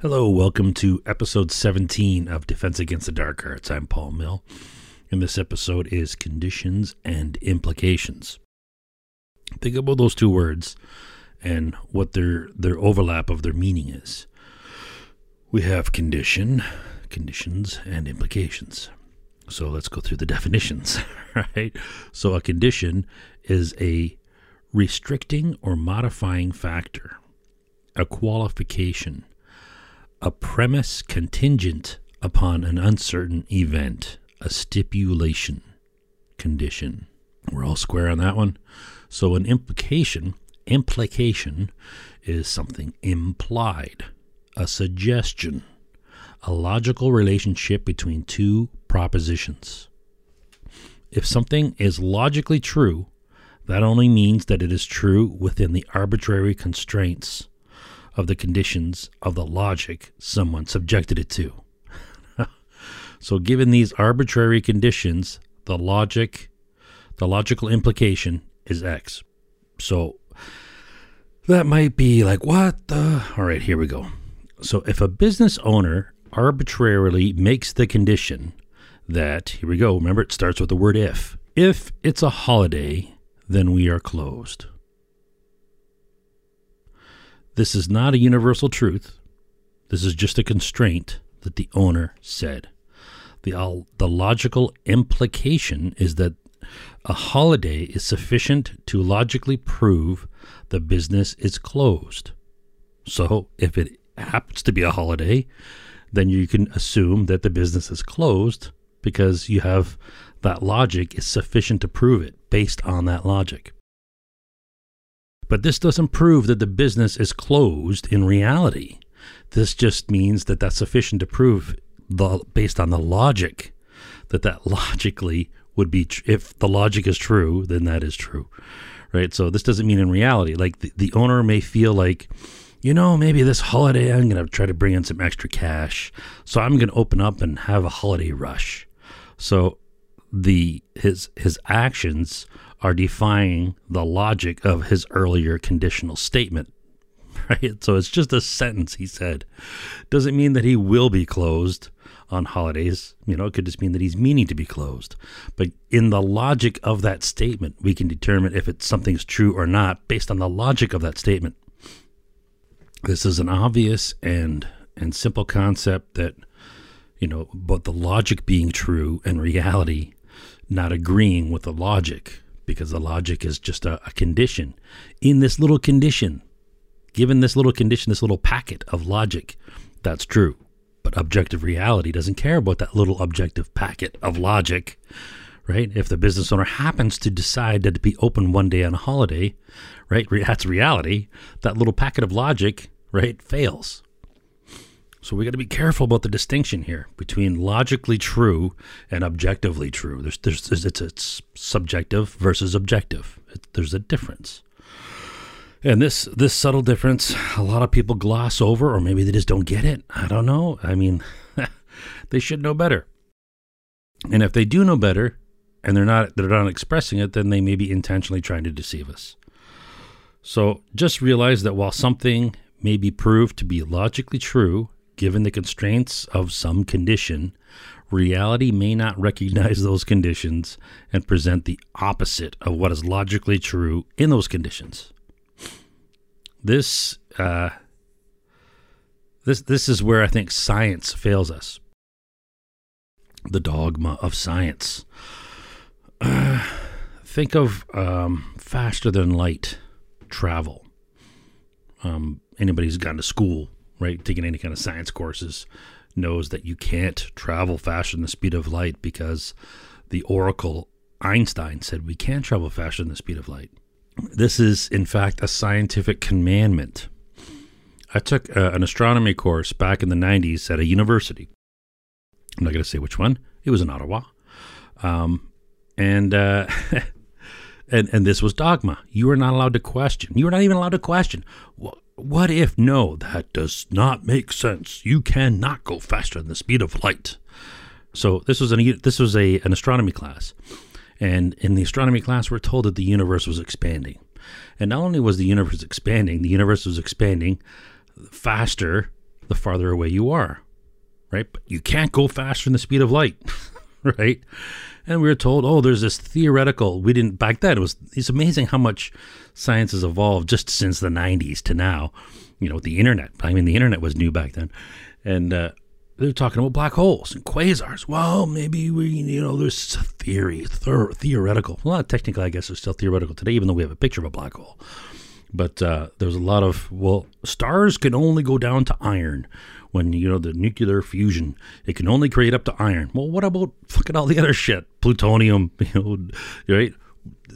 Hello, welcome to episode 17 of Defense Against the Dark Arts. I'm Paul Mill, and this episode is Conditions and Implications. Think about those two words and what their their overlap of their meaning is. We have condition, conditions, and implications. So let's go through the definitions, right? So a condition is a restricting or modifying factor, a qualification a premise contingent upon an uncertain event, a stipulation condition. We're all square on that one. So an implication, implication is something implied, a suggestion, a logical relationship between two propositions. If something is logically true, that only means that it is true within the arbitrary constraints of the conditions of the logic someone subjected it to. so given these arbitrary conditions, the logic the logical implication is x. So that might be like what the All right, here we go. So if a business owner arbitrarily makes the condition that here we go, remember it starts with the word if. If it's a holiday, then we are closed. This is not a universal truth. This is just a constraint that the owner said. The, the logical implication is that a holiday is sufficient to logically prove the business is closed. So, if it happens to be a holiday, then you can assume that the business is closed because you have that logic is sufficient to prove it based on that logic. But this doesn't prove that the business is closed in reality. This just means that that's sufficient to prove the based on the logic that that logically would be tr- if the logic is true, then that is true. Right? So this doesn't mean in reality like the, the owner may feel like you know, maybe this holiday I'm going to try to bring in some extra cash. So I'm going to open up and have a holiday rush. So the his his actions are defying the logic of his earlier conditional statement. Right? So it's just a sentence he said. Doesn't mean that he will be closed on holidays. You know, it could just mean that he's meaning to be closed. But in the logic of that statement, we can determine if it's something's true or not based on the logic of that statement. This is an obvious and and simple concept that you know, but the logic being true and reality not agreeing with the logic because the logic is just a, a condition. In this little condition, given this little condition, this little packet of logic, that's true. But objective reality doesn't care about that little objective packet of logic, right? If the business owner happens to decide to be open one day on a holiday, right? That's reality. That little packet of logic, right, fails. So we got to be careful about the distinction here between logically true and objectively true. There's, there's, it's, it's subjective versus objective. It, there's a difference. And this this subtle difference, a lot of people gloss over, or maybe they just don't get it. I don't know. I mean, they should know better. And if they do know better, and they're not they're not expressing it, then they may be intentionally trying to deceive us. So just realize that while something may be proved to be logically true given the constraints of some condition, reality may not recognize those conditions and present the opposite of what is logically true in those conditions. This, uh, this, this is where I think science fails us. The dogma of science. Uh, think of um, faster than light travel. Um, anybody who's gone to school right, taking any kind of science courses, knows that you can't travel faster than the speed of light because the oracle Einstein said we can't travel faster than the speed of light. This is, in fact, a scientific commandment. I took uh, an astronomy course back in the 90s at a university. I'm not going to say which one. It was in Ottawa. Um, and, uh, and, and this was dogma. You were not allowed to question. You were not even allowed to question. Well, what if no, that does not make sense? You cannot go faster than the speed of light. So this was an this was a an astronomy class, and in the astronomy class, we're told that the universe was expanding, and not only was the universe expanding, the universe was expanding faster the farther away you are, right? But you can't go faster than the speed of light, right? And we were told, oh, there's this theoretical. We didn't back then. It was it's amazing how much science has evolved just since the 90s to now. You know, the internet. I mean, the internet was new back then, and uh, they're talking about black holes and quasars. Well, maybe we, you know, there's a theory, th- theoretical. Well, not technically, I guess it's still theoretical today, even though we have a picture of a black hole. But uh, there's a lot of well, stars can only go down to iron when you know the nuclear fusion. It can only create up to iron. Well, what about fucking all the other shit, plutonium? You know, right?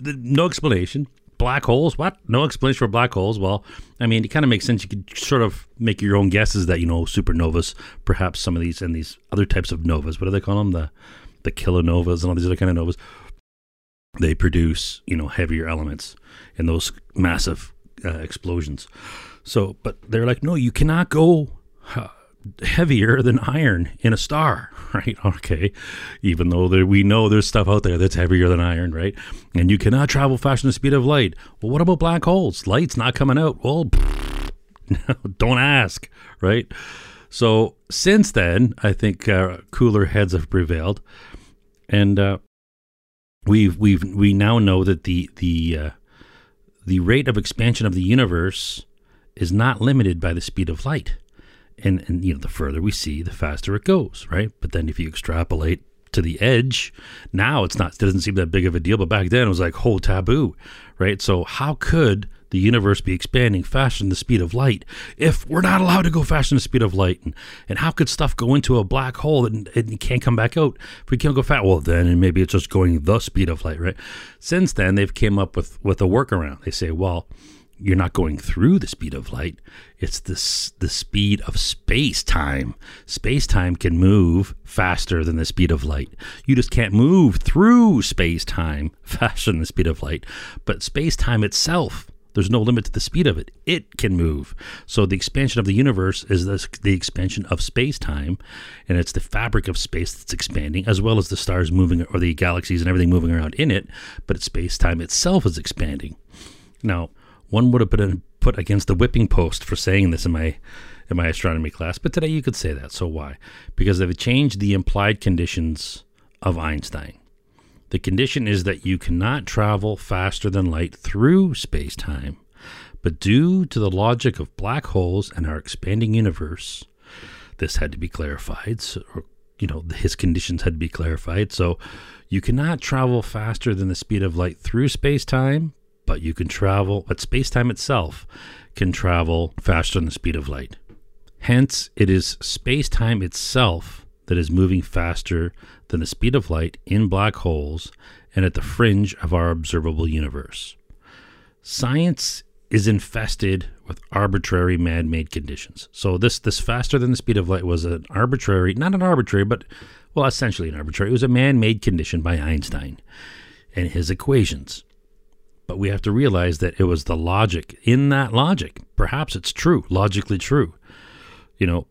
No explanation. Black holes? What? No explanation for black holes? Well, I mean, it kind of makes sense. You could sort of make your own guesses that you know supernovas, perhaps some of these and these other types of novas. What do they call them? The the kilonovas and all these other kind of novas. They produce you know heavier elements in those massive uh, explosions. So, but they're like, no, you cannot go uh, heavier than iron in a star, right? Okay, even though there, we know there's stuff out there that's heavier than iron, right? And you cannot travel faster than the speed of light. Well, what about black holes? Light's not coming out. Well, don't ask, right? So since then, I think uh, cooler heads have prevailed, and uh, we've we've we now know that the the uh, the rate of expansion of the universe is not limited by the speed of light. And, and you know, the further we see, the faster it goes, right? But then if you extrapolate to the edge, now it's not, it doesn't seem that big of a deal. But back then it was like whole taboo, right? So how could the universe be expanding faster than the speed of light if we're not allowed to go faster than the speed of light? And, and how could stuff go into a black hole and, it can't come back out if we can't go fast? Well, then and maybe it's just going the speed of light, right? Since then, they've came up with, with a workaround. They say, well, you're not going through the speed of light. It's the, the speed of space time. Space time can move faster than the speed of light. You just can't move through space time faster than the speed of light. But space time itself, there's no limit to the speed of it. It can move. So the expansion of the universe is the, the expansion of space time, and it's the fabric of space that's expanding, as well as the stars moving or the galaxies and everything moving around in it. But space time itself is expanding. Now, one would have been put against the whipping post for saying this in my in my astronomy class, but today you could say that. So why? Because they've changed the implied conditions of Einstein. The condition is that you cannot travel faster than light through space time, but due to the logic of black holes and our expanding universe, this had to be clarified. So, you know, his conditions had to be clarified. So you cannot travel faster than the speed of light through space time, but you can travel, but space time itself can travel faster than the speed of light. Hence, it is space time itself that is moving faster than the speed of light in black holes and at the fringe of our observable universe. Science is infested with arbitrary man-made conditions. So this this faster than the speed of light was an arbitrary, not an arbitrary, but well, essentially an arbitrary. It was a man-made condition by Einstein and his equations. But we have to realize that it was the logic in that logic. Perhaps it's true, logically true. You know,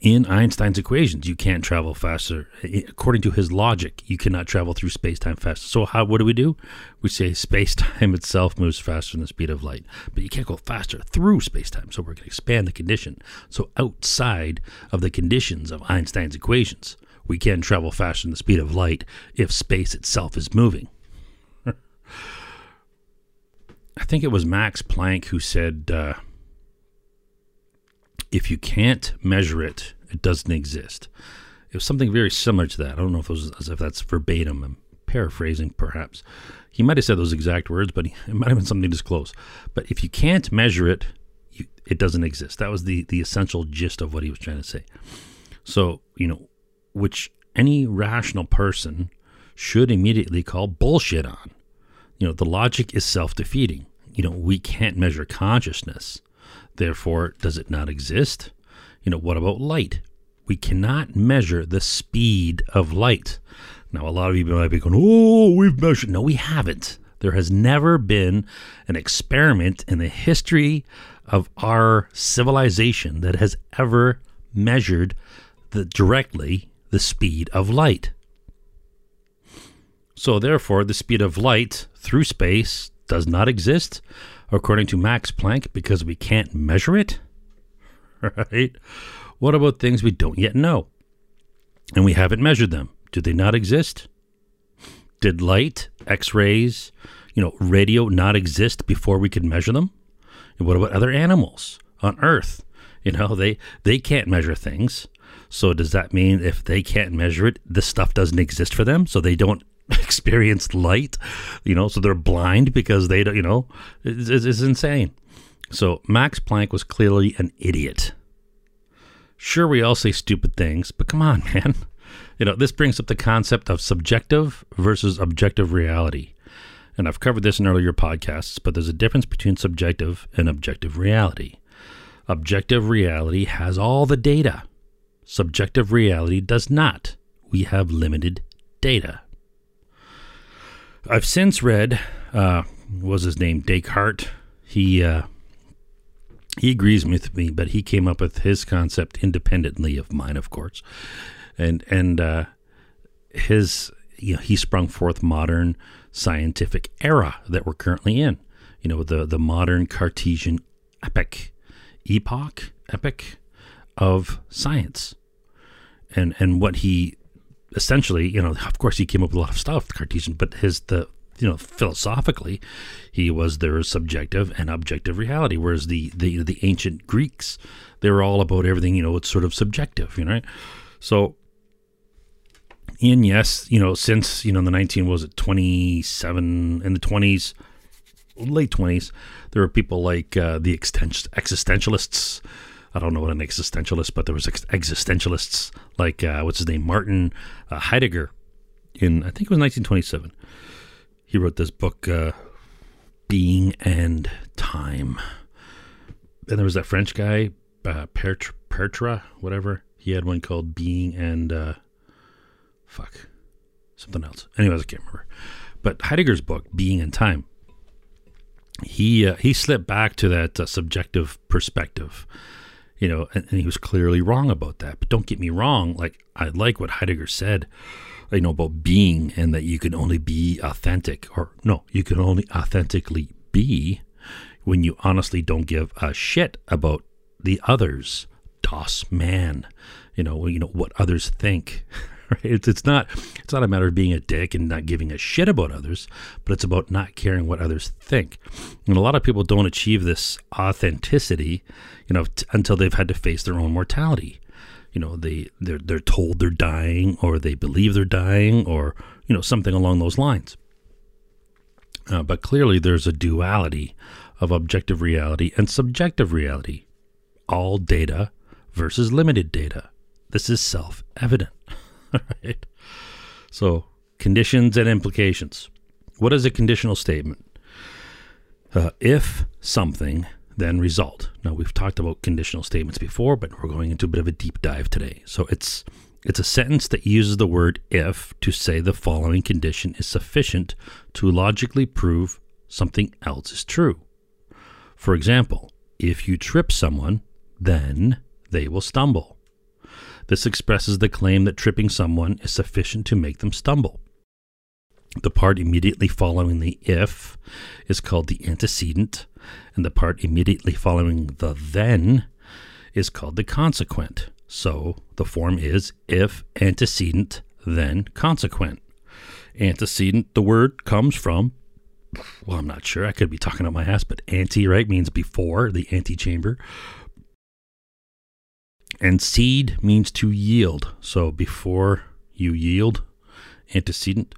in Einstein's equations, you can't travel faster. According to his logic, you cannot travel through space time faster. So, how what do we do? We say space time itself moves faster than the speed of light, but you can't go faster through space time. So, we're going to expand the condition. So, outside of the conditions of Einstein's equations, we can travel faster than the speed of light if space itself is moving. I think it was Max Planck who said, uh, if you can't measure it, it doesn't exist. It was something very similar to that. I don't know if, was, if that's verbatim. I'm paraphrasing, perhaps. He might have said those exact words, but he, it might have been something just close. But if you can't measure it, you, it doesn't exist. That was the, the essential gist of what he was trying to say. So, you know, which any rational person should immediately call bullshit on. You know, the logic is self defeating. You know, we can't measure consciousness. Therefore, does it not exist? You know, what about light? We cannot measure the speed of light. Now, a lot of you might be going, oh, we've measured. No, we haven't. There has never been an experiment in the history of our civilization that has ever measured the, directly the speed of light. So, therefore, the speed of light through space does not exist, according to Max Planck, because we can't measure it. right? What about things we don't yet know? And we haven't measured them. Do they not exist? Did light, X rays, you know, radio not exist before we could measure them? And what about other animals on Earth? You know, they, they can't measure things. So does that mean if they can't measure it, this stuff doesn't exist for them? So they don't experience light, you know, so they're blind because they don't, you know, it's, it's insane. So Max Planck was clearly an idiot. Sure, we all say stupid things, but come on, man. You know, this brings up the concept of subjective versus objective reality. And I've covered this in earlier podcasts, but there's a difference between subjective and objective reality. Objective reality has all the data. Subjective reality does not. We have limited data. I've since read, uh, was his name Descartes? He uh, he agrees with me, but he came up with his concept independently of mine, of course, and and uh, his you know he sprung forth modern scientific era that we're currently in. You know the the modern Cartesian epoch, epoch, epoch of science, and and what he essentially, you know, of course, he came up with a lot of stuff, Cartesian, but his the you know philosophically, he was there subjective and objective reality, whereas the the the ancient Greeks, they were all about everything. You know, it's sort of subjective, you know. Right? So, and yes, you know, since you know the nineteen was it twenty seven in the twenties, late twenties, there were people like uh, the existentialists I don't know what an existentialist, but there was ex- existentialists like uh, what's his name, Martin uh, Heidegger, in I think it was 1927. He wrote this book, uh, Being and Time. And there was that French guy, uh, Pertra, whatever. He had one called Being and uh, fuck something else. Anyways, I can't remember. But Heidegger's book, Being and Time, he uh, he slipped back to that uh, subjective perspective you know, and, and, he was clearly wrong about that. But don't get me wrong, like I like what Heidegger said, you know, about being and that you can only be authentic, or no, you can only authentically be when you honestly don't give a shit about the others. Das man, you know, you know what others think. Right? It's, it's not it's not a matter of being a dick and not giving a shit about others, but it's about not caring what others think. And a lot of people don't achieve this authenticity you know, t- until they've had to face their own mortality. You know, they they're they're told they're dying, or they believe they're dying, or you know something along those lines. Uh, but clearly, there's a duality of objective reality and subjective reality. All data versus limited data. This is self-evident, right? So, conditions and implications. What is a conditional statement? Uh, if something then result. Now we've talked about conditional statements before, but we're going into a bit of a deep dive today. So it's it's a sentence that uses the word if to say the following condition is sufficient to logically prove something else is true. For example, if you trip someone, then they will stumble. This expresses the claim that tripping someone is sufficient to make them stumble. The part immediately following the if is called the antecedent, and the part immediately following the then is called the consequent. So the form is if antecedent, then consequent. Antecedent, the word comes from, well, I'm not sure. I could be talking out my ass, but ante, right, means before, the antechamber. And seed means to yield. So before you yield, antecedent,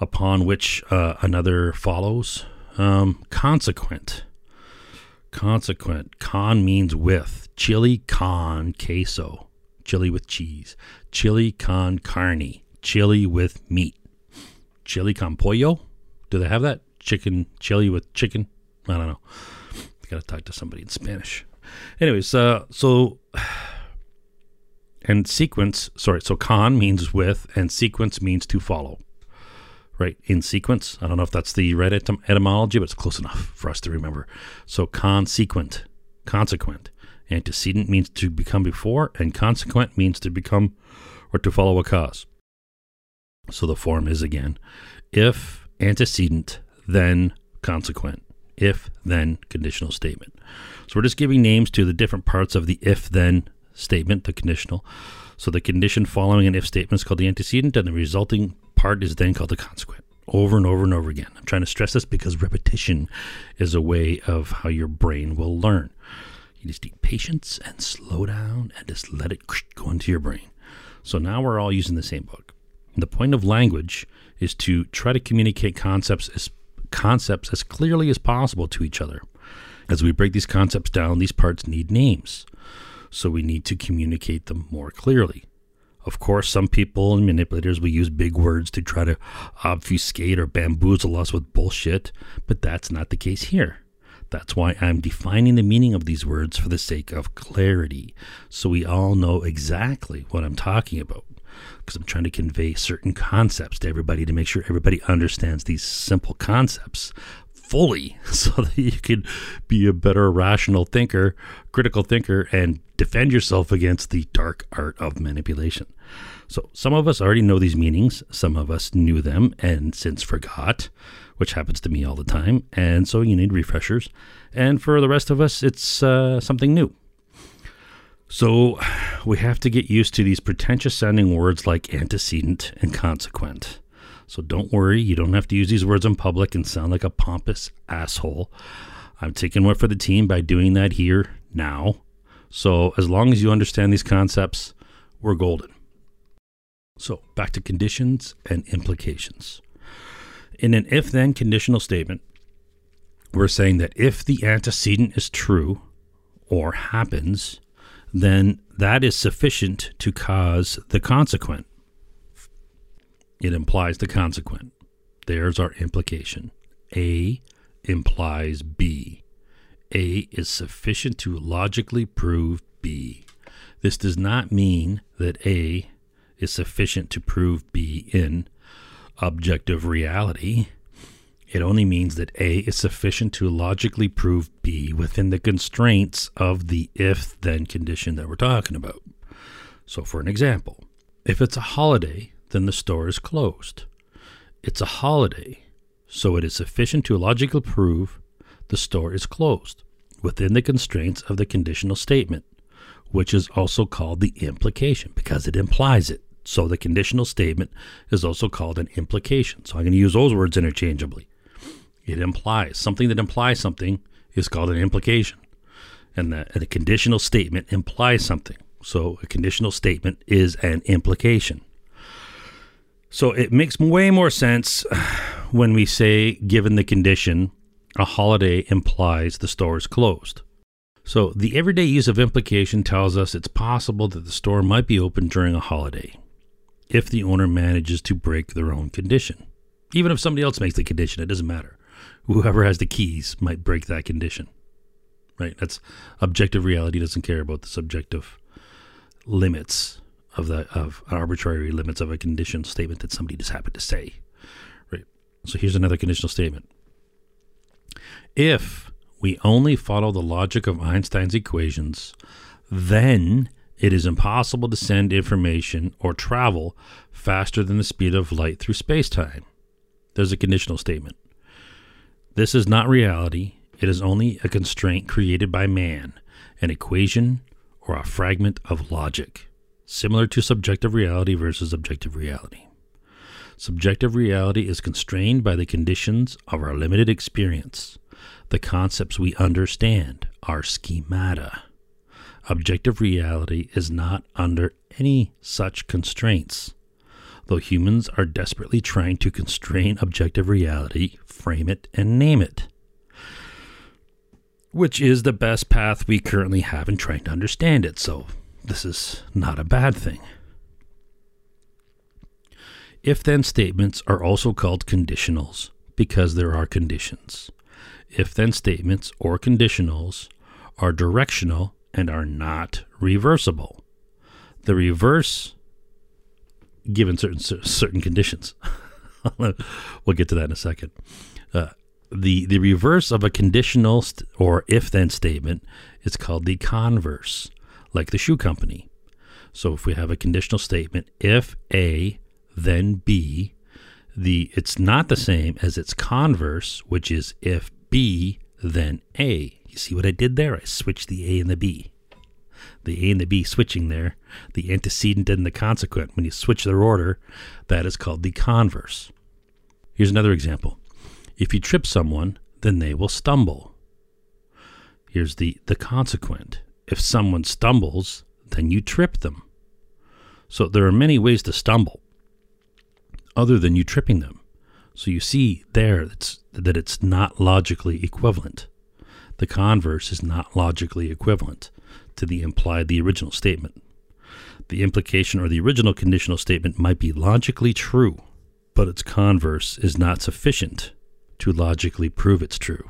upon which uh, another follows. Um, consequent. Consequent. Con means with. Chili con queso. Chili with cheese. Chili con carne. Chili with meat. Chili con pollo. Do they have that? Chicken, chili with chicken? I don't know. Gotta talk to somebody in Spanish. Anyways, uh, so and sequence. Sorry, so con means with, and sequence means to follow right, in sequence. I don't know if that's the right etym- etymology, but it's close enough for us to remember. So consequent, consequent. Antecedent means to become before, and consequent means to become or to follow a cause. So the form is again, if antecedent, then consequent. If then conditional statement. So we're just giving names to the different parts of the if then statement, the conditional. So the condition following an if statement is called the antecedent, and the resulting part is then called the consequent. Over and over and over again. I'm trying to stress this because repetition is a way of how your brain will learn. You just need patience and slow down and just let it go into your brain. So now we're all using the same book. The point of language is to try to communicate concepts as concepts as clearly as possible to each other. As we break these concepts down, these parts need names. So we need to communicate them more clearly. Of course, some people and manipulators will use big words to try to obfuscate or bamboozle us with bullshit, but that's not the case here. That's why I'm defining the meaning of these words for the sake of clarity, so we all know exactly what I'm talking about. Because I'm trying to convey certain concepts to everybody to make sure everybody understands these simple concepts fully so that you can be a better rational thinker, critical thinker, and defend yourself against the dark art of manipulation. So, some of us already know these meanings, some of us knew them and since forgot which happens to me all the time. And so you need refreshers. And for the rest of us, it's uh, something new. So we have to get used to these pretentious sounding words like antecedent and consequent. So don't worry, you don't have to use these words in public and sound like a pompous asshole. I'm taking one for the team by doing that here now. So as long as you understand these concepts, we're golden. So back to conditions and implications. In an if then conditional statement, we're saying that if the antecedent is true or happens, then that is sufficient to cause the consequent. It implies the consequent. There's our implication. A implies B. A is sufficient to logically prove B. This does not mean that A is sufficient to prove B in objective reality. It only means that A is sufficient to logically prove B within the constraints of the if then condition that we're talking about. So, for an example, if it's a holiday, then the store is closed. It's a holiday, so it is sufficient to logically prove the store is closed within the constraints of the conditional statement, which is also called the implication because it implies it. So the conditional statement is also called an implication. So I'm going to use those words interchangeably. It implies something that implies something is called an implication. And the, and the conditional statement implies something. So a conditional statement is an implication. So it makes way more sense when we say, given the condition, a holiday implies the store is closed. So the everyday use of implication tells us it's possible that the store might be open during a holiday if the owner manages to break their own condition. Even if somebody else makes the condition, it doesn't matter. Whoever has the keys might break that condition. Right? That's objective reality doesn't care about the subjective limits of the of arbitrary limits of a conditional statement that somebody just happened to say. Right. So here's another conditional statement. If we only follow the logic of Einstein's equations, then it is impossible to send information or travel faster than the speed of light through space-time. There's a conditional statement. This is not reality. It is only a constraint created by man, an equation or a fragment of logic, similar to subjective reality versus objective reality. Subjective reality is constrained by the conditions of our limited experience. The concepts we understand are schemata. Objective reality is not under any such constraints. Though humans are desperately trying to constrain objective reality, frame it, and name it, which is the best path we currently have in trying to understand it, so this is not a bad thing. If then statements are also called conditionals because there are conditions. If then statements or conditionals are directional and are not reversible. The reverse, given certain certain conditions, we'll get to that in a second. Uh, the the reverse of a conditional st- or if then statement is called the converse, like the shoe company. So if we have a conditional statement, if A, then B, the it's not the same as its converse, which is if B, then A. You see what I did there? I switched the A and the B. The A and the B switching there, the antecedent and the consequent. When you switch their order, that is called the converse. Here's another example. If you trip someone, then they will stumble. Here's the, the consequent. If someone stumbles, then you trip them. So there are many ways to stumble other than you tripping them. So you see there that it's not logically equivalent. The converse is not logically equivalent to the implied, the original statement. The implication or the original conditional statement might be logically true, but its converse is not sufficient to logically prove it's true.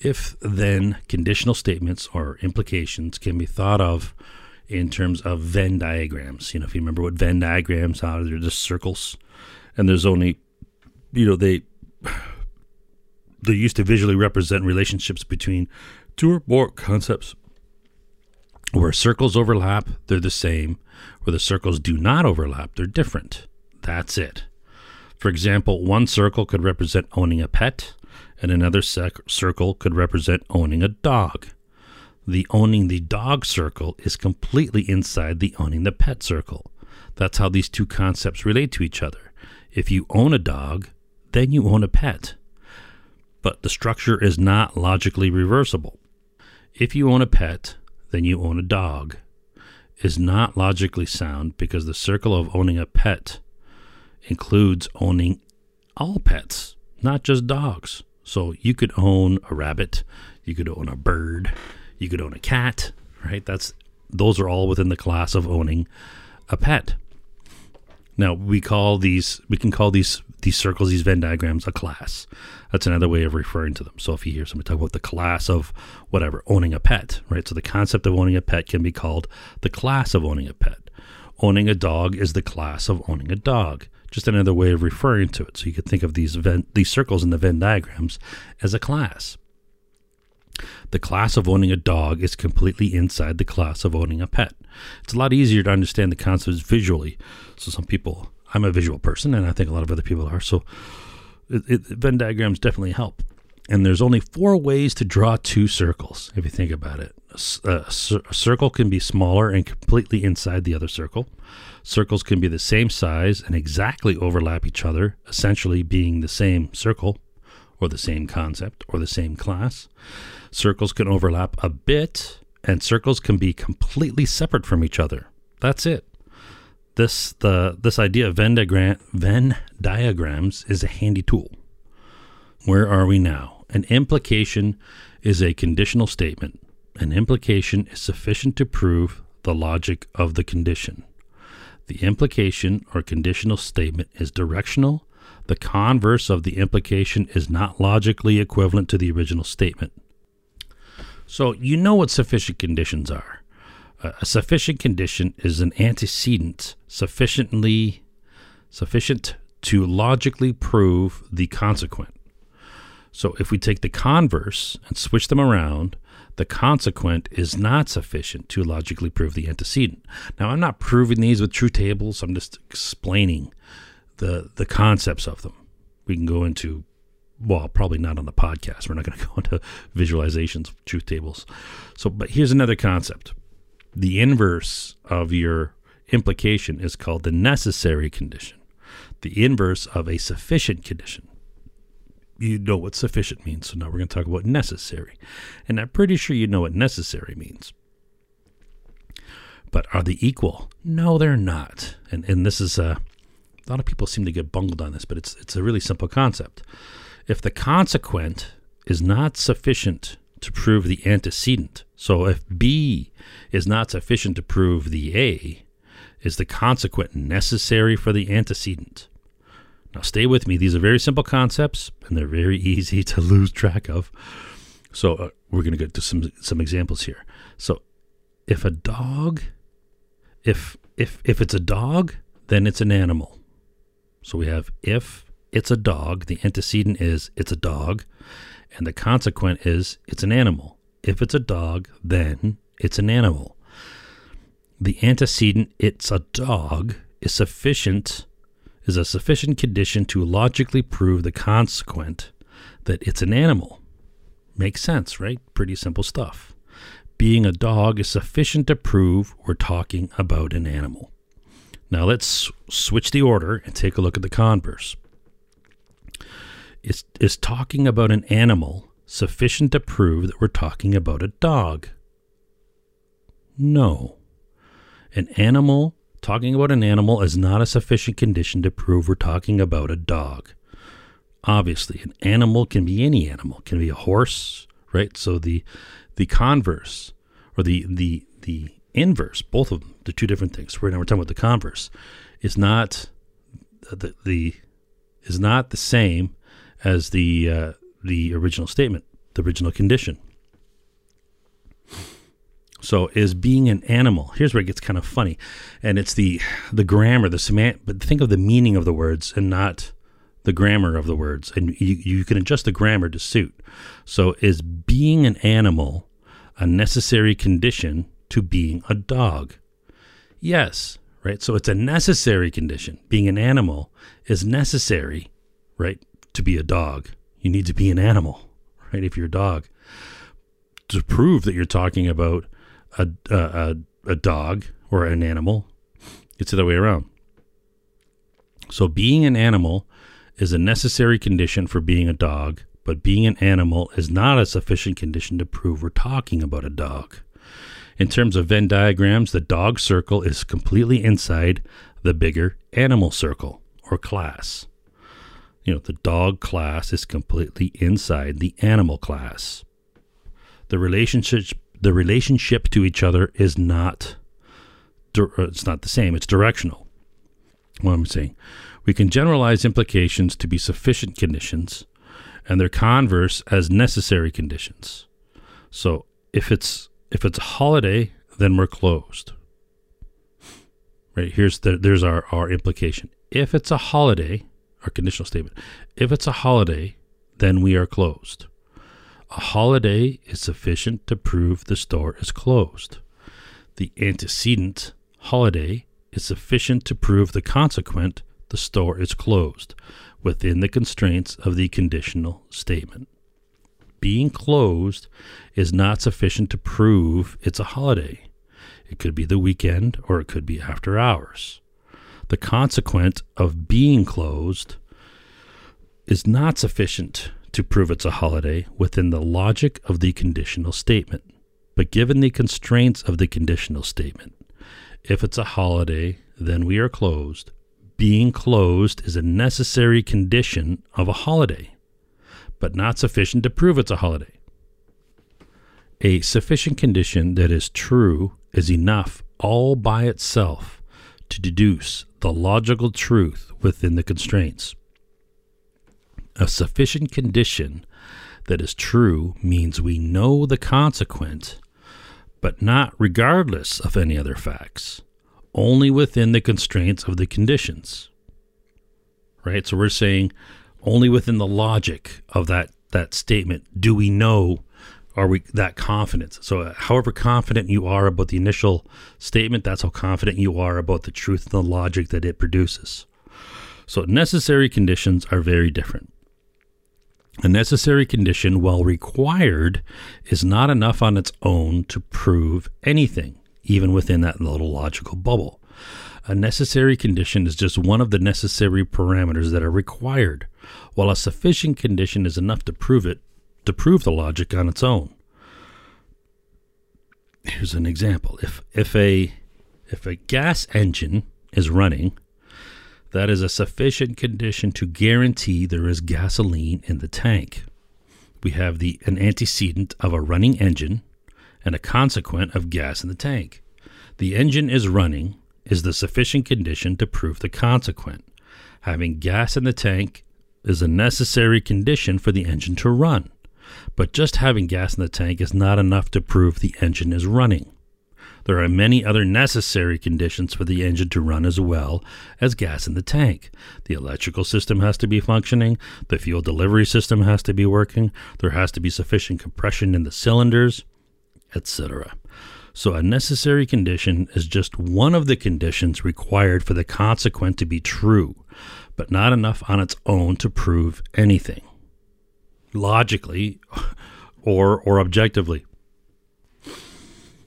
If then conditional statements or implications can be thought of in terms of Venn diagrams, you know, if you remember what Venn diagrams are, they're just circles, and there's only, you know, they they used to visually represent relationships between two or more concepts. Where circles overlap, they're the same. Where the circles do not overlap, they're different. That's it. For example, one circle could represent owning a pet, and another sec- circle could represent owning a dog. The owning the dog circle is completely inside the owning the pet circle. That's how these two concepts relate to each other. If you own a dog, then you own a pet. But the structure is not logically reversible. If you own a pet, then you own a dog. Is not logically sound because the circle of owning a pet includes owning all pets, not just dogs. So you could own a rabbit, you could own a bird, you could own a cat, right? That's those are all within the class of owning a pet. Now we call these we can call these these circles, these Venn diagrams, a class. That's another way of referring to them. So if you hear somebody talk about the class of whatever, owning a pet, right? So the concept of owning a pet can be called the class of owning a pet. Owning a dog is the class of owning a dog. Just another way of referring to it. So you could think of these Venn, these circles in the Venn diagrams as a class. The class of owning a dog is completely inside the class of owning a pet. It's a lot easier to understand the concepts visually. So some people, I'm a visual person, and I think a lot of other people are. So it, it, Venn diagrams definitely help. And there's only four ways to draw two circles, if you think about it. A, a, a circle can be smaller and completely inside the other circle. Circles can be the same size and exactly overlap each other, essentially being the same circle or the same concept or the same class. Circles can overlap a bit, and circles can be completely separate from each other. That's it. This the this idea of Venn, diagram, Venn diagrams is a handy tool. Where are we now? An implication is a conditional statement. An implication is sufficient to prove the logic of the condition. The implication or conditional statement is directional. The converse of the implication is not logically equivalent to the original statement. So you know what sufficient conditions are. A sufficient condition is an antecedent sufficiently sufficient to logically prove the consequent. So if we take the converse and switch them around, the consequent is not sufficient to logically prove the antecedent. Now I'm not proving these with truth tables, I'm just explaining the the concepts of them. We can go into well, probably not on the podcast. We're not going to go into visualizations truth tables. So, but here's another concept. The inverse of your implication is called the necessary condition. The inverse of a sufficient condition. You know what sufficient means. So now we're going to talk about necessary. And I'm pretty sure you know what necessary means. But are they equal? No, they're not. And and this is a a lot of people seem to get bungled on this, but it's it's a really simple concept. If the consequent is not sufficient to prove the antecedent, so if B is not sufficient to prove the A, is the consequent necessary for the antecedent? Now, stay with me. These are very simple concepts, and they're very easy to lose track of. So, uh, we're going to get to some some examples here. So, if a dog, if if if it's a dog, then it's an animal. So we have if it's a dog, the antecedent is it's a dog, and the consequent is it's an animal. If it's a dog, then it's an animal. The antecedent it's a dog is sufficient is a sufficient condition to logically prove the consequent that it's an animal. Makes sense, right? Pretty simple stuff. Being a dog is sufficient to prove we're talking about an animal. Now let's switch the order and take a look at the converse. Is, is talking about an animal sufficient to prove that we're talking about a dog? No. An animal, talking about an animal, is not a sufficient condition to prove we're talking about a dog. Obviously, an animal can be any animal, it can be a horse, right? So the the converse or the the the inverse, both of them, the two different things. Right now we're talking about the converse, is not the the is not the same as the uh, the original statement, the original condition. So is being an animal. Here's where it gets kind of funny, and it's the the grammar, the semant. But think of the meaning of the words and not the grammar of the words, and you you can adjust the grammar to suit. So is being an animal a necessary condition to being a dog? Yes, right. So it's a necessary condition. Being an animal is necessary, right, to be a dog. You need to be an animal, right? If you're a dog, to prove that you're talking about a, a, a dog or an animal. It's the other way around. So, being an animal is a necessary condition for being a dog, but being an animal is not a sufficient condition to prove we're talking about a dog. In terms of Venn diagrams, the dog circle is completely inside the bigger animal circle or class. You know, the dog class is completely inside the animal class. The relationship the relationship to each other is not uh, it's not the same it's directional. What i'm saying we can generalize implications to be sufficient conditions and their converse as necessary conditions. So if it's if it's a holiday then we're closed. Right here's the, there's our, our implication. If it's a holiday our conditional statement if it's a holiday then we are closed a holiday is sufficient to prove the store is closed. The antecedent holiday is sufficient to prove the consequent the store is closed within the constraints of the conditional statement. Being closed is not sufficient to prove it's a holiday. It could be the weekend or it could be after hours. The consequent of being closed is not sufficient to prove it's a holiday within the logic of the conditional statement. But given the constraints of the conditional statement, if it's a holiday, then we are closed. Being closed is a necessary condition of a holiday, but not sufficient to prove it's a holiday. A sufficient condition that is true is enough all by itself to deduce the logical truth within the constraints. A sufficient condition that is true means we know the consequent, but not regardless of any other facts, only within the constraints of the conditions. Right? So we're saying only within the logic of that, that statement do we know are we that confident? So uh, however confident you are about the initial statement that's how confident you are about the truth and the logic that it produces. So necessary conditions are very different. A necessary condition, while required, is not enough on its own to prove anything, even within that little logical bubble. A necessary condition is just one of the necessary parameters that are required, while a sufficient condition is enough to prove it, to prove the logic on its own. Here's an example. If if a if a gas engine is running that is a sufficient condition to guarantee there is gasoline in the tank. We have the an antecedent of a running engine and a consequent of gas in the tank. The engine is running is the sufficient condition to prove the consequent. Having gas in the tank is a necessary condition for the engine to run. But just having gas in the tank is not enough to prove the engine is running. There are many other necessary conditions for the engine to run as well as gas in the tank. The electrical system has to be functioning, the fuel delivery system has to be working, there has to be sufficient compression in the cylinders, etc. So, a necessary condition is just one of the conditions required for the consequent to be true, but not enough on its own to prove anything. Logically or or objectively.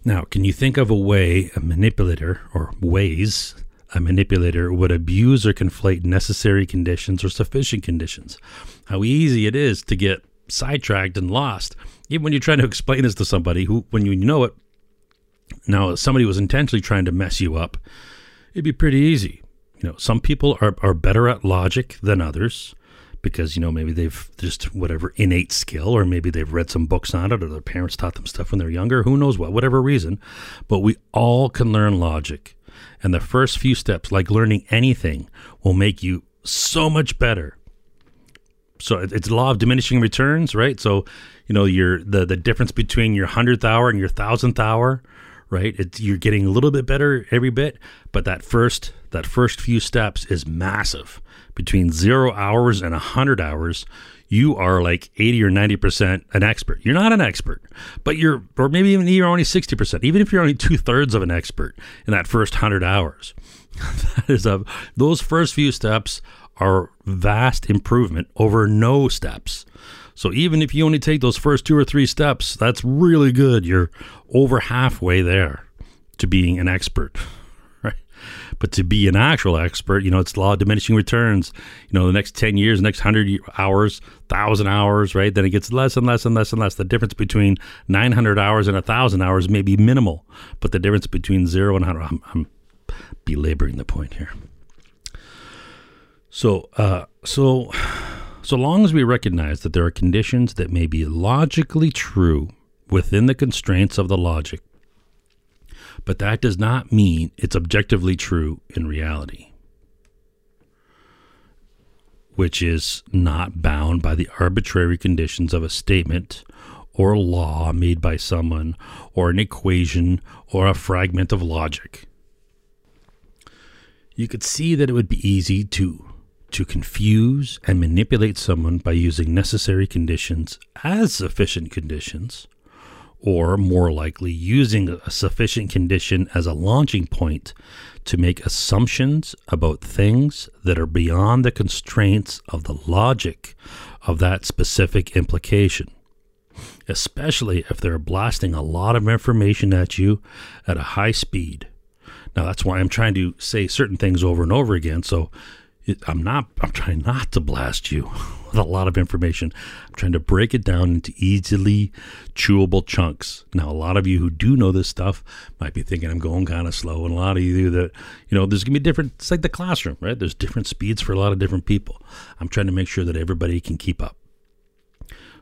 Now, can you think of a way a manipulator or ways a manipulator would abuse or conflate necessary conditions or sufficient conditions? How easy it is to get sidetracked and lost, even when you're trying to explain this to somebody who, when you know it, now if somebody was intentionally trying to mess you up, it'd be pretty easy. You know, some people are, are better at logic than others because, you know, maybe they've just whatever innate skill, or maybe they've read some books on it, or their parents taught them stuff when they're younger, who knows what, whatever reason. But we all can learn logic. And the first few steps, like learning anything, will make you so much better. So it's law of diminishing returns, right? So, you know, your the the difference between your hundredth hour and your thousandth hour, right? It's, you're getting a little bit better every bit, but that first that first few steps is massive. Between zero hours and a hundred hours, you are like 80 or 90% an expert. You're not an expert, but you're, or maybe even you're only 60%, even if you're only two thirds of an expert in that first 100 hours. that is a, those first few steps are vast improvement over no steps. So even if you only take those first two or three steps, that's really good. You're over halfway there to being an expert. But to be an actual expert, you know, it's law of diminishing returns. You know, the next 10 years, next 100 hours, 1,000 hours, right? Then it gets less and less and less and less. The difference between 900 hours and 1,000 hours may be minimal, but the difference between zero and 100, I'm, I'm belaboring the point here. So, uh, so, so long as we recognize that there are conditions that may be logically true within the constraints of the logic, but that does not mean it's objectively true in reality, which is not bound by the arbitrary conditions of a statement or law made by someone or an equation or a fragment of logic. You could see that it would be easy to to confuse and manipulate someone by using necessary conditions as sufficient conditions or more likely using a sufficient condition as a launching point to make assumptions about things that are beyond the constraints of the logic of that specific implication, especially if they're blasting a lot of information at you at a high speed. Now, that's why I'm trying to say certain things over and over again. So I'm not, I'm trying not to blast you a lot of information. I'm trying to break it down into easily chewable chunks. Now, a lot of you who do know this stuff might be thinking I'm going kind of slow, and a lot of you that, you know, there's going to be different, it's like the classroom, right? There's different speeds for a lot of different people. I'm trying to make sure that everybody can keep up.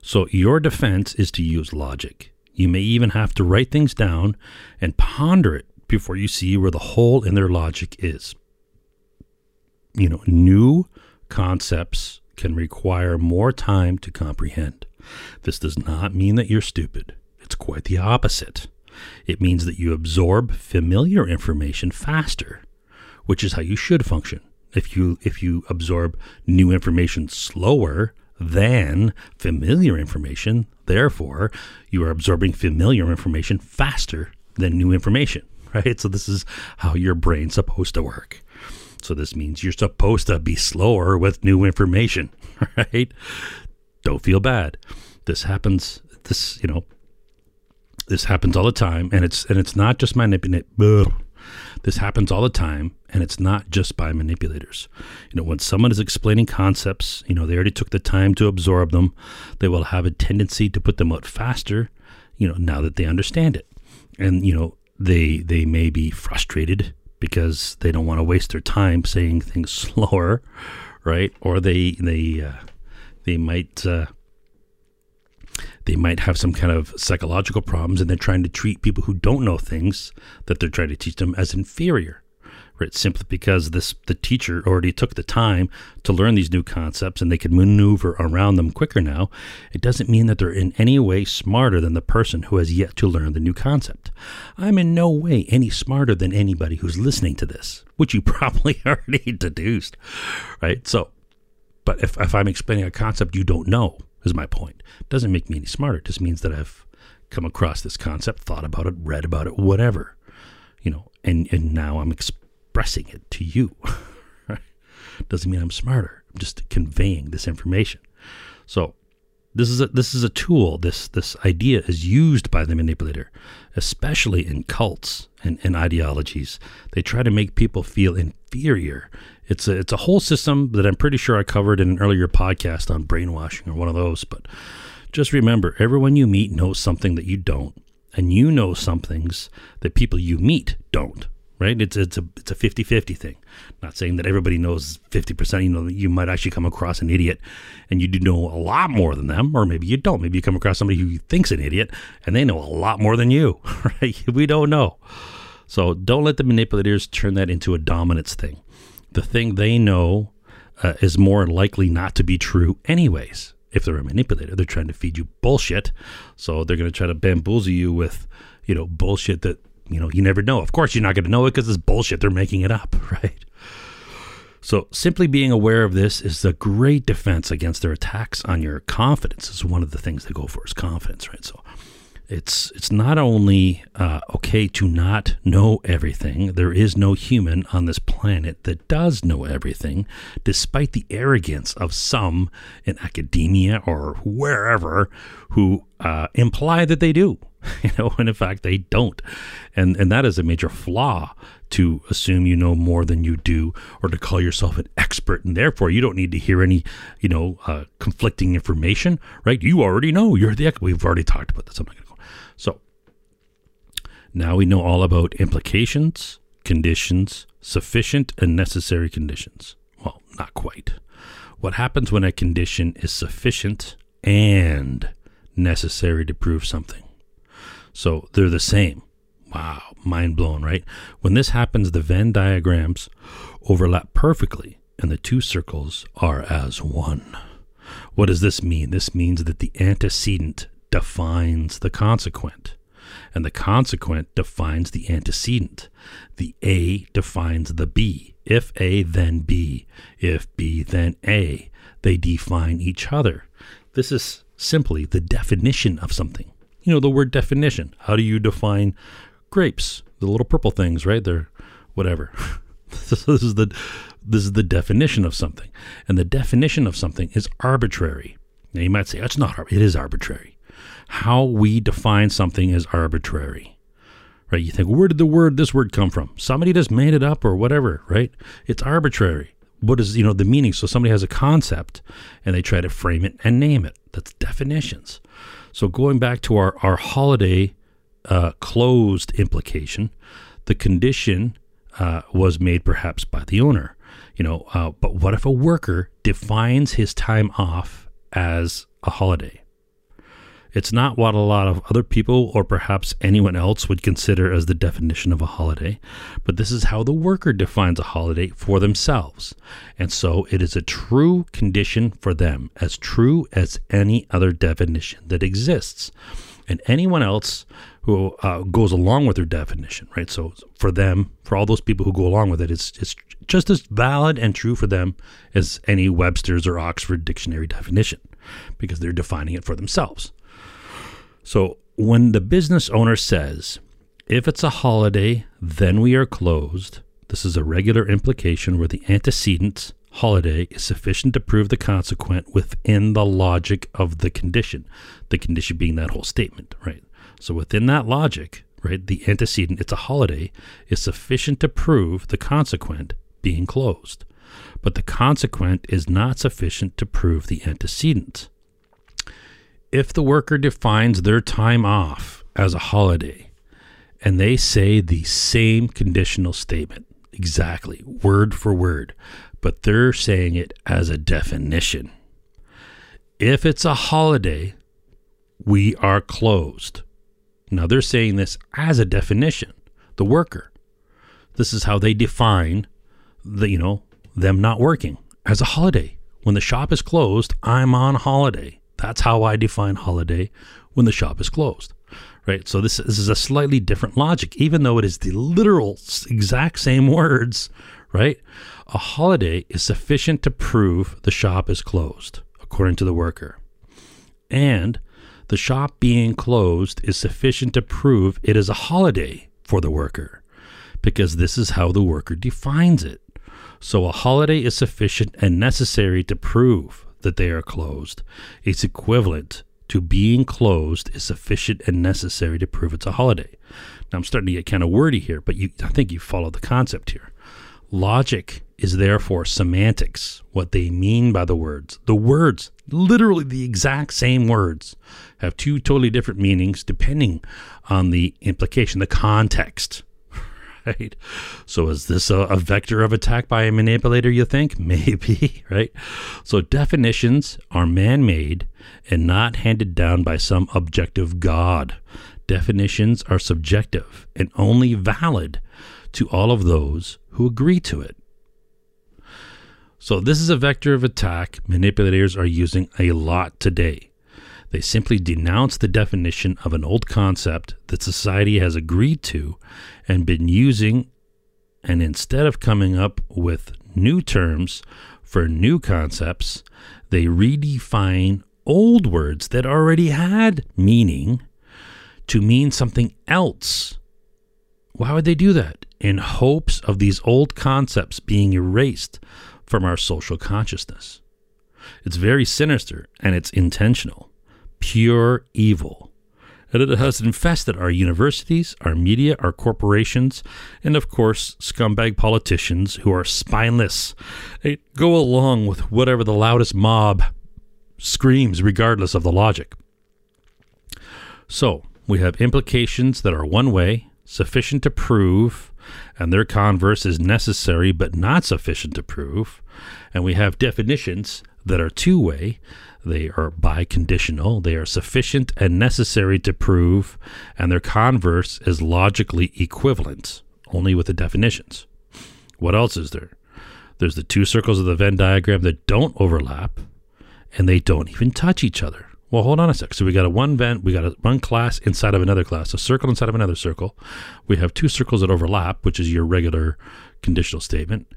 So, your defense is to use logic. You may even have to write things down and ponder it before you see where the hole in their logic is you know, new concepts can require more time to comprehend. This does not mean that you're stupid. It's quite the opposite. It means that you absorb familiar information faster, which is how you should function. If you if you absorb new information slower than familiar information, therefore you are absorbing familiar information faster than new information, right? So this is how your brain's supposed to work. So this means you're supposed to be slower with new information, right? Don't feel bad. This happens. This, you know, this happens all the time, and it's and it's not just manipulate. This happens all the time, and it's not just by manipulators. You know, when someone is explaining concepts, you know, they already took the time to absorb them. They will have a tendency to put them out faster. You know, now that they understand it, and you know, they they may be frustrated because they don't want to waste their time saying things slower, right? Or they they uh, they might uh, they might have some kind of psychological problems, and they're trying to treat people who don't know things that they're trying to teach them as inferior right? Simply because this the teacher already took the time to learn these new concepts and they can maneuver around them quicker now, it doesn't mean that they're in any way smarter than the person who has yet to learn the new concept. I'm in no way any smarter than anybody who's listening to this, which you probably already deduced, right? So, but if, if I'm explaining a concept you don't know, is my point. It doesn't make me any smarter. It just means that I've come across this concept, thought about it, read about it, whatever, you know, and, and now I'm explaining expressing it to you. Doesn't mean I'm smarter. I'm just conveying this information. So This is a this is a tool. This this idea is used by the manipulator, especially in cults and, and ideologies. They try to make people feel inferior. It's a it's a whole system that I'm pretty sure I covered in an earlier podcast on brainwashing or one of those. But just remember, everyone you meet knows something that you don't, and you know some things that people you meet don't right? It's it's a it's a 50-50 thing. Not saying that everybody knows 50%, you know, you might actually come across an idiot and you do know a lot more than them or maybe you don't. Maybe you come across somebody who thinks an idiot and they know a lot more than you, right? We don't know. So don't let the manipulators turn that into a dominance thing. The thing they know uh, is more likely not to be true anyways. If they're a manipulator, they're trying to feed you bullshit. So they're going to try to bamboozle you with, you know, bullshit that you know, you never know. Of course, you're not going to know it because it's bullshit. They're making it up, right? So, simply being aware of this is a great defense against their attacks on your confidence. Is one of the things they go for is confidence, right? So, it's it's not only uh, okay to not know everything. There is no human on this planet that does know everything, despite the arrogance of some in academia or wherever who uh, imply that they do. You know, and in fact they don't, and and that is a major flaw to assume you know more than you do, or to call yourself an expert, and therefore you don't need to hear any, you know, uh, conflicting information. Right? You already know. You're the. We've already talked about this. I'm not going to go. So now we know all about implications, conditions, sufficient and necessary conditions. Well, not quite. What happens when a condition is sufficient and necessary to prove something? So they're the same. Wow, mind blown, right? When this happens, the Venn diagrams overlap perfectly and the two circles are as one. What does this mean? This means that the antecedent defines the consequent, and the consequent defines the antecedent. The A defines the B. If A, then B. If B, then A. They define each other. This is simply the definition of something you know, the word definition. How do you define grapes? The little purple things, right? They're whatever. this is the this is the definition of something, and the definition of something is arbitrary. Now you might say it's not. It is arbitrary. How we define something is arbitrary, right? You think where did the word this word come from? Somebody just made it up or whatever, right? It's arbitrary. What is you know the meaning? So somebody has a concept and they try to frame it and name it. That's definitions. So going back to our, our holiday uh, closed implication, the condition uh, was made perhaps by the owner. You know, uh, but what if a worker defines his time off as a holiday? It's not what a lot of other people or perhaps anyone else would consider as the definition of a holiday, but this is how the worker defines a holiday for themselves. And so it is a true condition for them, as true as any other definition that exists. And anyone else who uh, goes along with their definition, right? So for them, for all those people who go along with it, it's, it's just as valid and true for them as any Webster's or Oxford dictionary definition because they're defining it for themselves. So when the business owner says, if it's a holiday, then we are closed, this is a regular implication where the antecedent holiday is sufficient to prove the consequent within the logic of the condition. The condition being that whole statement, right? So within that logic, right, the antecedent, it's a holiday, is sufficient to prove the consequent being closed. But the consequent is not sufficient to prove the antecedent if the worker defines their time off as a holiday and they say the same conditional statement, exactly, word for word, but they're saying it as a definition. If it's a holiday, we are closed. Now they're saying this as a definition, the worker. This is how they define the, you know, them not working as a holiday. When the shop is closed, I'm on holiday. That's how I define holiday when the shop is closed. Right? So this, this is a slightly different logic, even though it is the literal exact same words, right? A holiday is sufficient to prove the shop is closed, according to the worker. And the shop being closed is sufficient to prove it is a holiday for the worker, because this is how the worker defines it. So a holiday is sufficient and necessary to prove that they are closed It's equivalent to being closed is sufficient and necessary to prove it's a holiday. Now I'm starting to get kind of wordy here, but you, I think you follow the concept here. Logic is therefore semantics, what they mean by the words. The words, literally the exact same words, have two totally different meanings depending on the implication, the context. Right? So, is this a, a vector of attack by a manipulator, you think? Maybe, right? So, definitions are man made and not handed down by some objective God. Definitions are subjective and only valid to all of those who agree to it. So, this is a vector of attack manipulators are using a lot today. They simply denounce the definition of an old concept that society has agreed to and been using, and instead of coming up with new terms for new concepts, they redefine old words that already had meaning to mean something else. Why would they do that? In hopes of these old concepts being erased from our social consciousness. It's very sinister and it's intentional, pure evil. And it has infested our universities, our media, our corporations, and of course, scumbag politicians who are spineless. They go along with whatever the loudest mob screams, regardless of the logic. So, we have implications that are one way, sufficient to prove, and their converse is necessary but not sufficient to prove. And we have definitions that are two way, they are biconditional, they are sufficient and necessary to prove, and their converse is logically equivalent, only with the definitions. What else is there? There's the two circles of the Venn diagram that don't overlap, and they don't even touch each other. Well, hold on a sec. So we got a one Venn, we got a one class inside of another class, a circle inside of another circle. We have two circles that overlap, which is your regular conditional statement,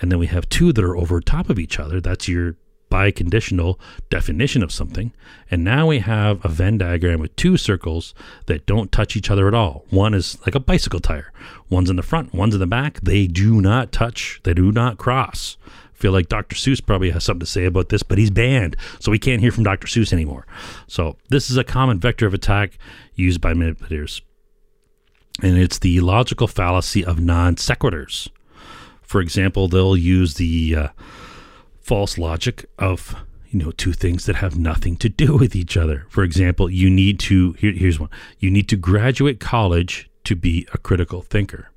and then we have two that are over top of each other. That's your biconditional definition of something. And now we have a Venn diagram with two circles that don't touch each other at all. One is like a bicycle tire. One's in the front, one's in the back. They do not touch. They do not cross I feel like Dr. Seuss probably has something to say about this, but he's banned, so we can't hear from Dr. Seuss anymore. So this is a common vector of attack used by manipulators, and it's the logical fallacy of non sequiturs. For example, they'll use the uh, false logic of you know two things that have nothing to do with each other. For example, you need to here, here's one: you need to graduate college to be a critical thinker.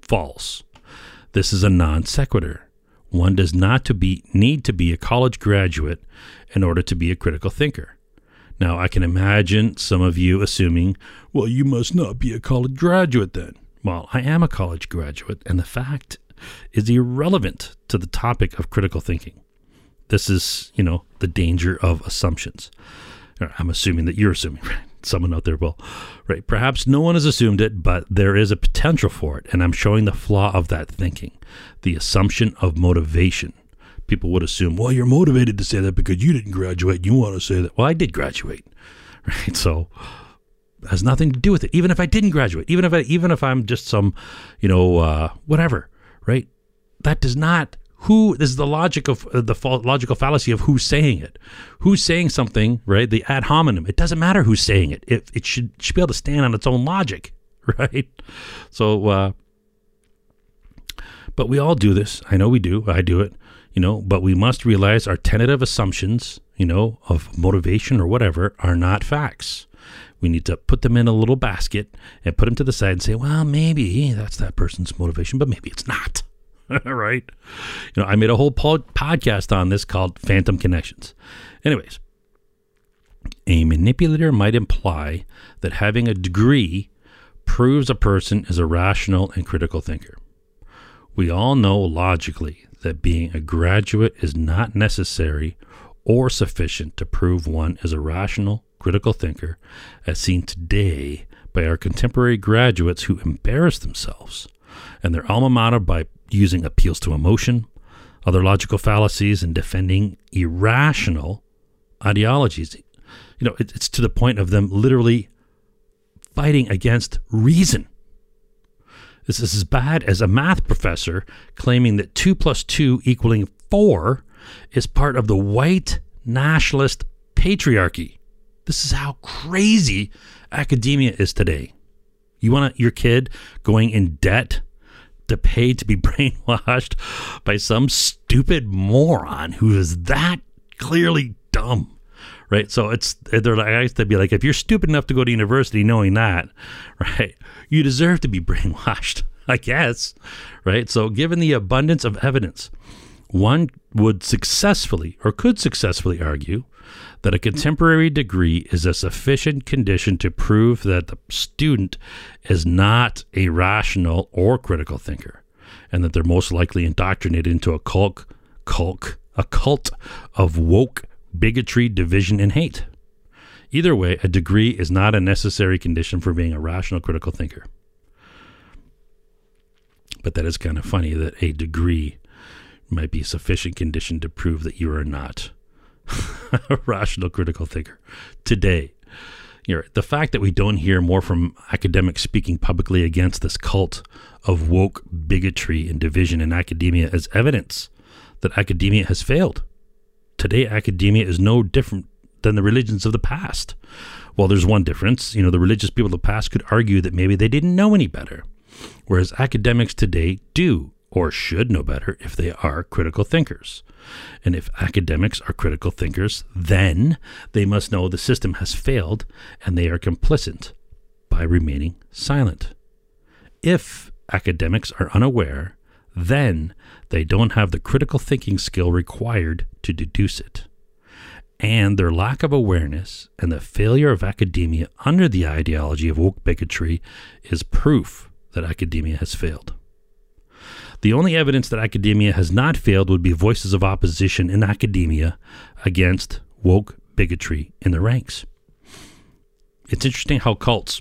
False. This is a non sequitur. One does not to be need to be a college graduate in order to be a critical thinker. Now, I can imagine some of you assuming, well, you must not be a college graduate then. Well, I am a college graduate, and the fact is irrelevant to the topic of critical thinking. This is, you know, the danger of assumptions. I'm assuming that you're assuming, right? someone out there will. Right. Perhaps no one has assumed it, but there is a potential for it. And I'm showing the flaw of that thinking the assumption of motivation. People would assume, well, you're motivated to say that because you didn't graduate. You want to say that. Well, I did graduate. Right. So has nothing to do with it. Even if I didn't graduate, even if I, even if I'm just some, you know, uh, whatever, right? That does not who this is the logic of uh, the logical fallacy of who's saying it. Who's saying something right the ad hominem it doesn't matter who's saying it. It, it should should be able to stand on its own logic right? So uh but we all do this. I know we do. I do it you know but we must realize our tentative assumptions you know of motivation or whatever are not facts we need to put them in a little basket and put them to the side and say well maybe that's that person's motivation but maybe it's not right? You know, I made a whole pod- podcast on this called Phantom Connections. Anyways, a manipulator might imply that having a degree proves a person is a rational and critical thinker. We all know logically that being a graduate is not necessary or sufficient to prove one is a rational, critical thinker, as seen today by our contemporary graduates who embarrass themselves and their alma mater by using appeals to emotion, other logical fallacies, and defending irrational ideologies. You know, it's to the point of them literally fighting against reason. This is as bad as a math professor claiming that 2 plus 2 equaling 4 is part of the white nationalist patriarchy. This is how crazy academia is today. You want your kid going in debt to pay to be brainwashed by some stupid moron who is that clearly dumb right? So it's they're like I used to be like, if you're stupid enough to go to university knowing that, right, you deserve to be brainwashed, I guess, right? So given the abundance of evidence, one would successfully or could successfully argue that a contemporary degree is a sufficient condition to prove that the student is not a rational or critical thinker, and that they're most likely indoctrinated into a cult, cult, a cult of woke bigotry, division, and hate. Either way, a degree is not a necessary condition for being a rational critical thinker. But that is kind of funny that a degree might be a sufficient condition to prove that you are not rational critical thinker. Today, you know, the fact that we don't hear more from academics speaking publicly against this cult of woke bigotry and division in academia is evidence that academia has failed today academia is no different than the religions of the past. Well, there's one difference. You know, the religious people of the past could argue that maybe they didn't know any better, whereas academics today do or should know better if they are critical thinkers. And if academics are critical thinkers, then they must know the system has failed and they are complicit by remaining silent. If academics are unaware, then they don't have the critical thinking skill required to deduce it. And their lack of awareness and the failure of academia under the ideology of woke bigotry is proof that academia has failed. The only evidence that academia has not failed would be voices of opposition in academia against woke bigotry in the ranks. It's interesting how cults,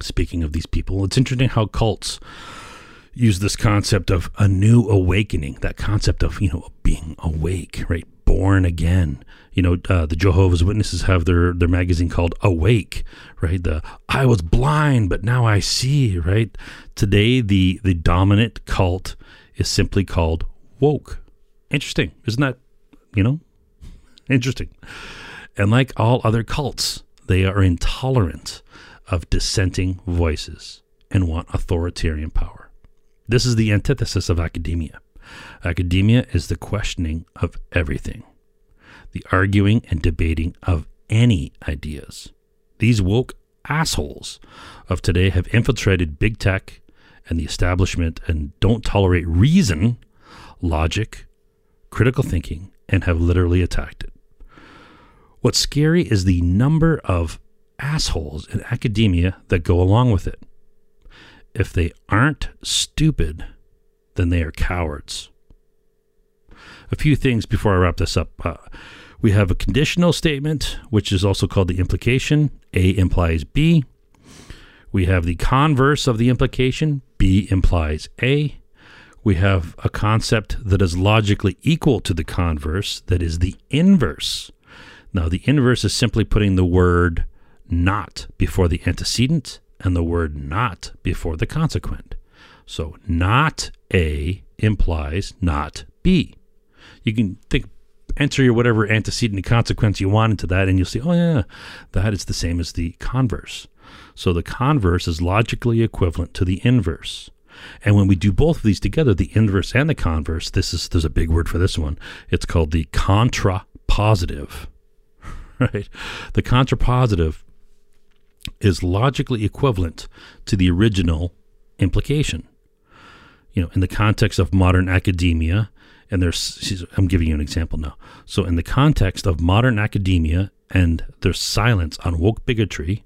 speaking of these people, it's interesting how cults use this concept of a new awakening, that concept of, you know, being awake, right? Born again. You know, uh, the Jehovah's Witnesses have their, their magazine called Awake, right? The I was blind, but now I see, right? Today, the, the dominant cult is simply called woke. Interesting. Isn't that, you know, interesting? And like all other cults, they are intolerant of dissenting voices and want authoritarian power. This is the antithesis of academia. Academia is the questioning of everything, the arguing and debating of any ideas. These woke assholes of today have infiltrated big tech and the establishment and don't tolerate reason, logic, critical thinking, and have literally attacked it. What's scary is the number of assholes in academia that go along with it if they aren't stupid, then they are cowards. A few things before I wrap this up. Uh, we have a conditional statement, which is also called the implication. A implies B. We have the converse of the implication. B implies A. We have a concept that is logically equal to the converse, that is the inverse. Now, the inverse is simply putting the word not before the antecedent and the word not before the consequent. So not A implies not B. You can think enter your whatever antecedent and consequence you want into that and you'll see, oh yeah, that is the same as the converse. So the converse is logically equivalent to the inverse. And when we do both of these together, the inverse and the converse, this is there's a big word for this one. It's called the contrapositive. Right? The contrapositive is logically equivalent to the original implication. You know, in the context of modern academia, and there's, I'm giving you an example now. So, in the context of modern academia and their silence on woke bigotry,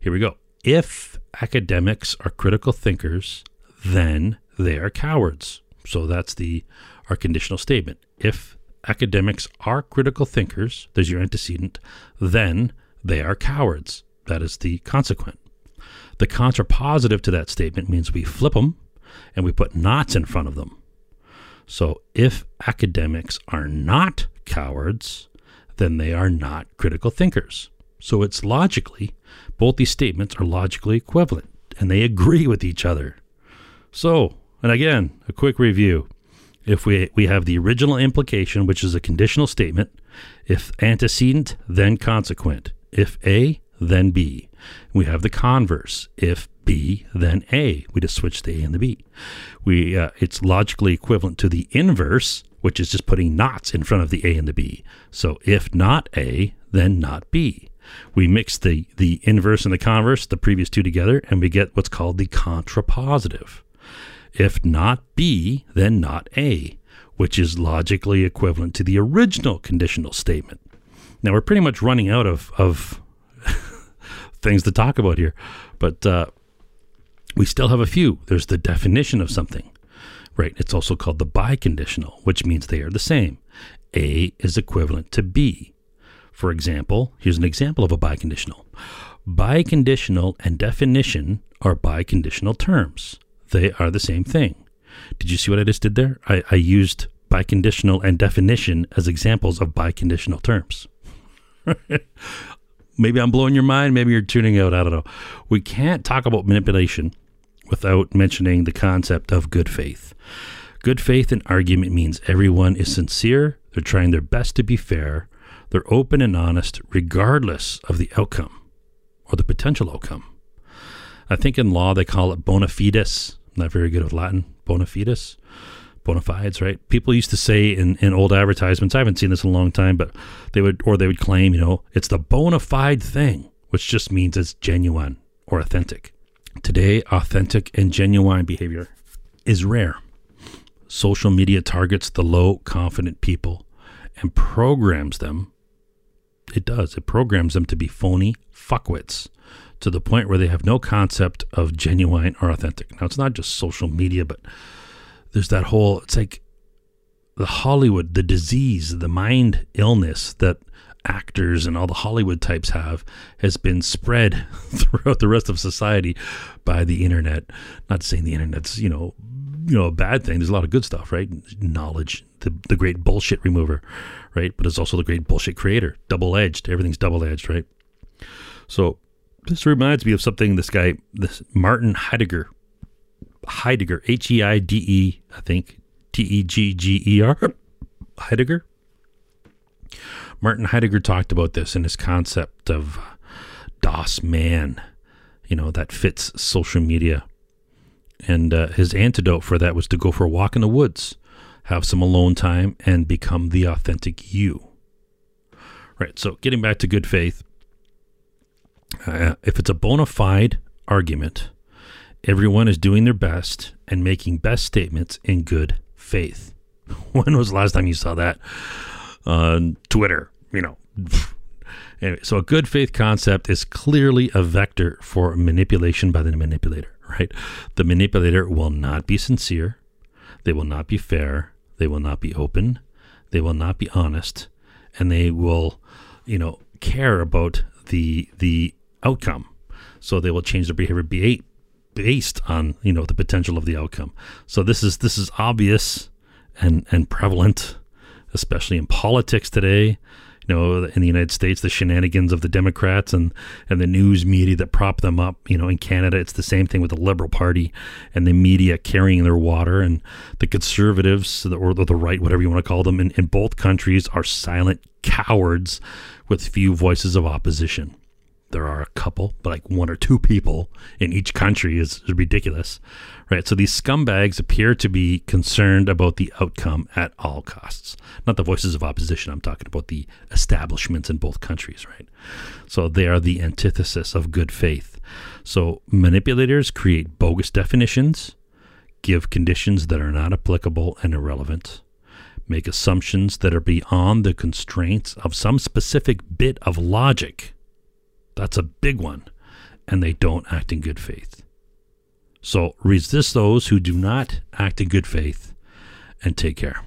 here we go. If academics are critical thinkers, then they are cowards. So that's the our conditional statement. If academics are critical thinkers, there's your antecedent, then they are cowards. That is the consequent. The contrapositive to that statement means we flip them and we put nots in front of them. So if academics are not cowards, then they are not critical thinkers. So it's logically, both these statements are logically equivalent and they agree with each other. So, and again, a quick review if we we have the original implication, which is a conditional statement, if antecedent, then consequent. If A, then B. We have the converse. If B, then A. We just switch the A and the B. We uh, it's logically equivalent to the inverse, which is just putting nots in front of the A and the B. So if not A, then not B. We mix the the inverse and the converse, the previous two together, and we get what's called the contrapositive. If not B, then not A, which is logically equivalent to the original conditional statement. Now we're pretty much running out of, of things to talk about here, but uh, we still have a few. There's the definition of something, right? It's also called the biconditional, which means they are the same. A is equivalent to B. For example, here's an example of a biconditional. Biconditional and definition are biconditional terms. They are the same thing. Did you see what I just did there? I, I used biconditional and definition as examples of biconditional terms. maybe I'm blowing your mind. Maybe you're tuning out. I don't know. We can't talk about manipulation without mentioning the concept of good faith. Good faith in argument means everyone is sincere, they're trying their best to be fair, they're open and honest, regardless of the outcome or the potential outcome. I think in law they call it bona fides, I'm not very good with Latin. Bona fides, bona fides, right? People used to say in, in old advertisements. I haven't seen this in a long time, but they would or they would claim, you know, it's the bona fide thing, which just means it's genuine or authentic. Today, authentic and genuine behavior is rare. Social media targets the low confident people and programs them. It does. It programs them to be phony fuckwits to the point where they have no concept of genuine or authentic. Now, it's not just social media, but there's that whole, it's like the Hollywood, the disease, the mind illness that actors and all the Hollywood types have has been spread throughout the rest of society by the internet. Not saying the internet's, you know, you know, a bad thing. There's a lot of good stuff, right? Knowledge, the, the great bullshit remover, right? But it's also the great bullshit creator. Double edged. Everything's double edged, right? So this reminds me of something this guy, this Martin Heidegger, Heidegger, H E I D E, I think, T E G G E R, Heidegger. Martin Heidegger talked about this in his concept of Das Man, you know, that fits social media. And uh, his antidote for that was to go for a walk in the woods, have some alone time, and become the authentic you. Right. So, getting back to good faith, uh, if it's a bona fide argument, everyone is doing their best and making best statements in good faith. when was the last time you saw that on Twitter? You know. Anyway, so a good faith concept is clearly a vector for manipulation by the manipulator, right? The manipulator will not be sincere, they will not be fair, they will not be open, they will not be honest, and they will, you know, care about the the outcome. So they will change their behavior be based on you know the potential of the outcome. So this is this is obvious and and prevalent, especially in politics today. You know, in the United States, the shenanigans of the Democrats and and the news media that prop them up. You know, in Canada, it's the same thing with the Liberal Party and the media carrying their water, and the conservatives or the right, whatever you want to call them, in, in both countries are silent cowards with few voices of opposition there are a couple, but like one or two people in each country is, ridiculous, right? So these scumbags appear to be concerned about the outcome at all costs. Not the voices of opposition. I'm talking about the establishments in both countries, right? So they are the antithesis of good faith. So manipulators create bogus definitions, give conditions that are not applicable and irrelevant, make assumptions that are beyond the constraints of some specific bit of logic that's a big one. And they don't act in good faith. So resist those who do not act in good faith and take care.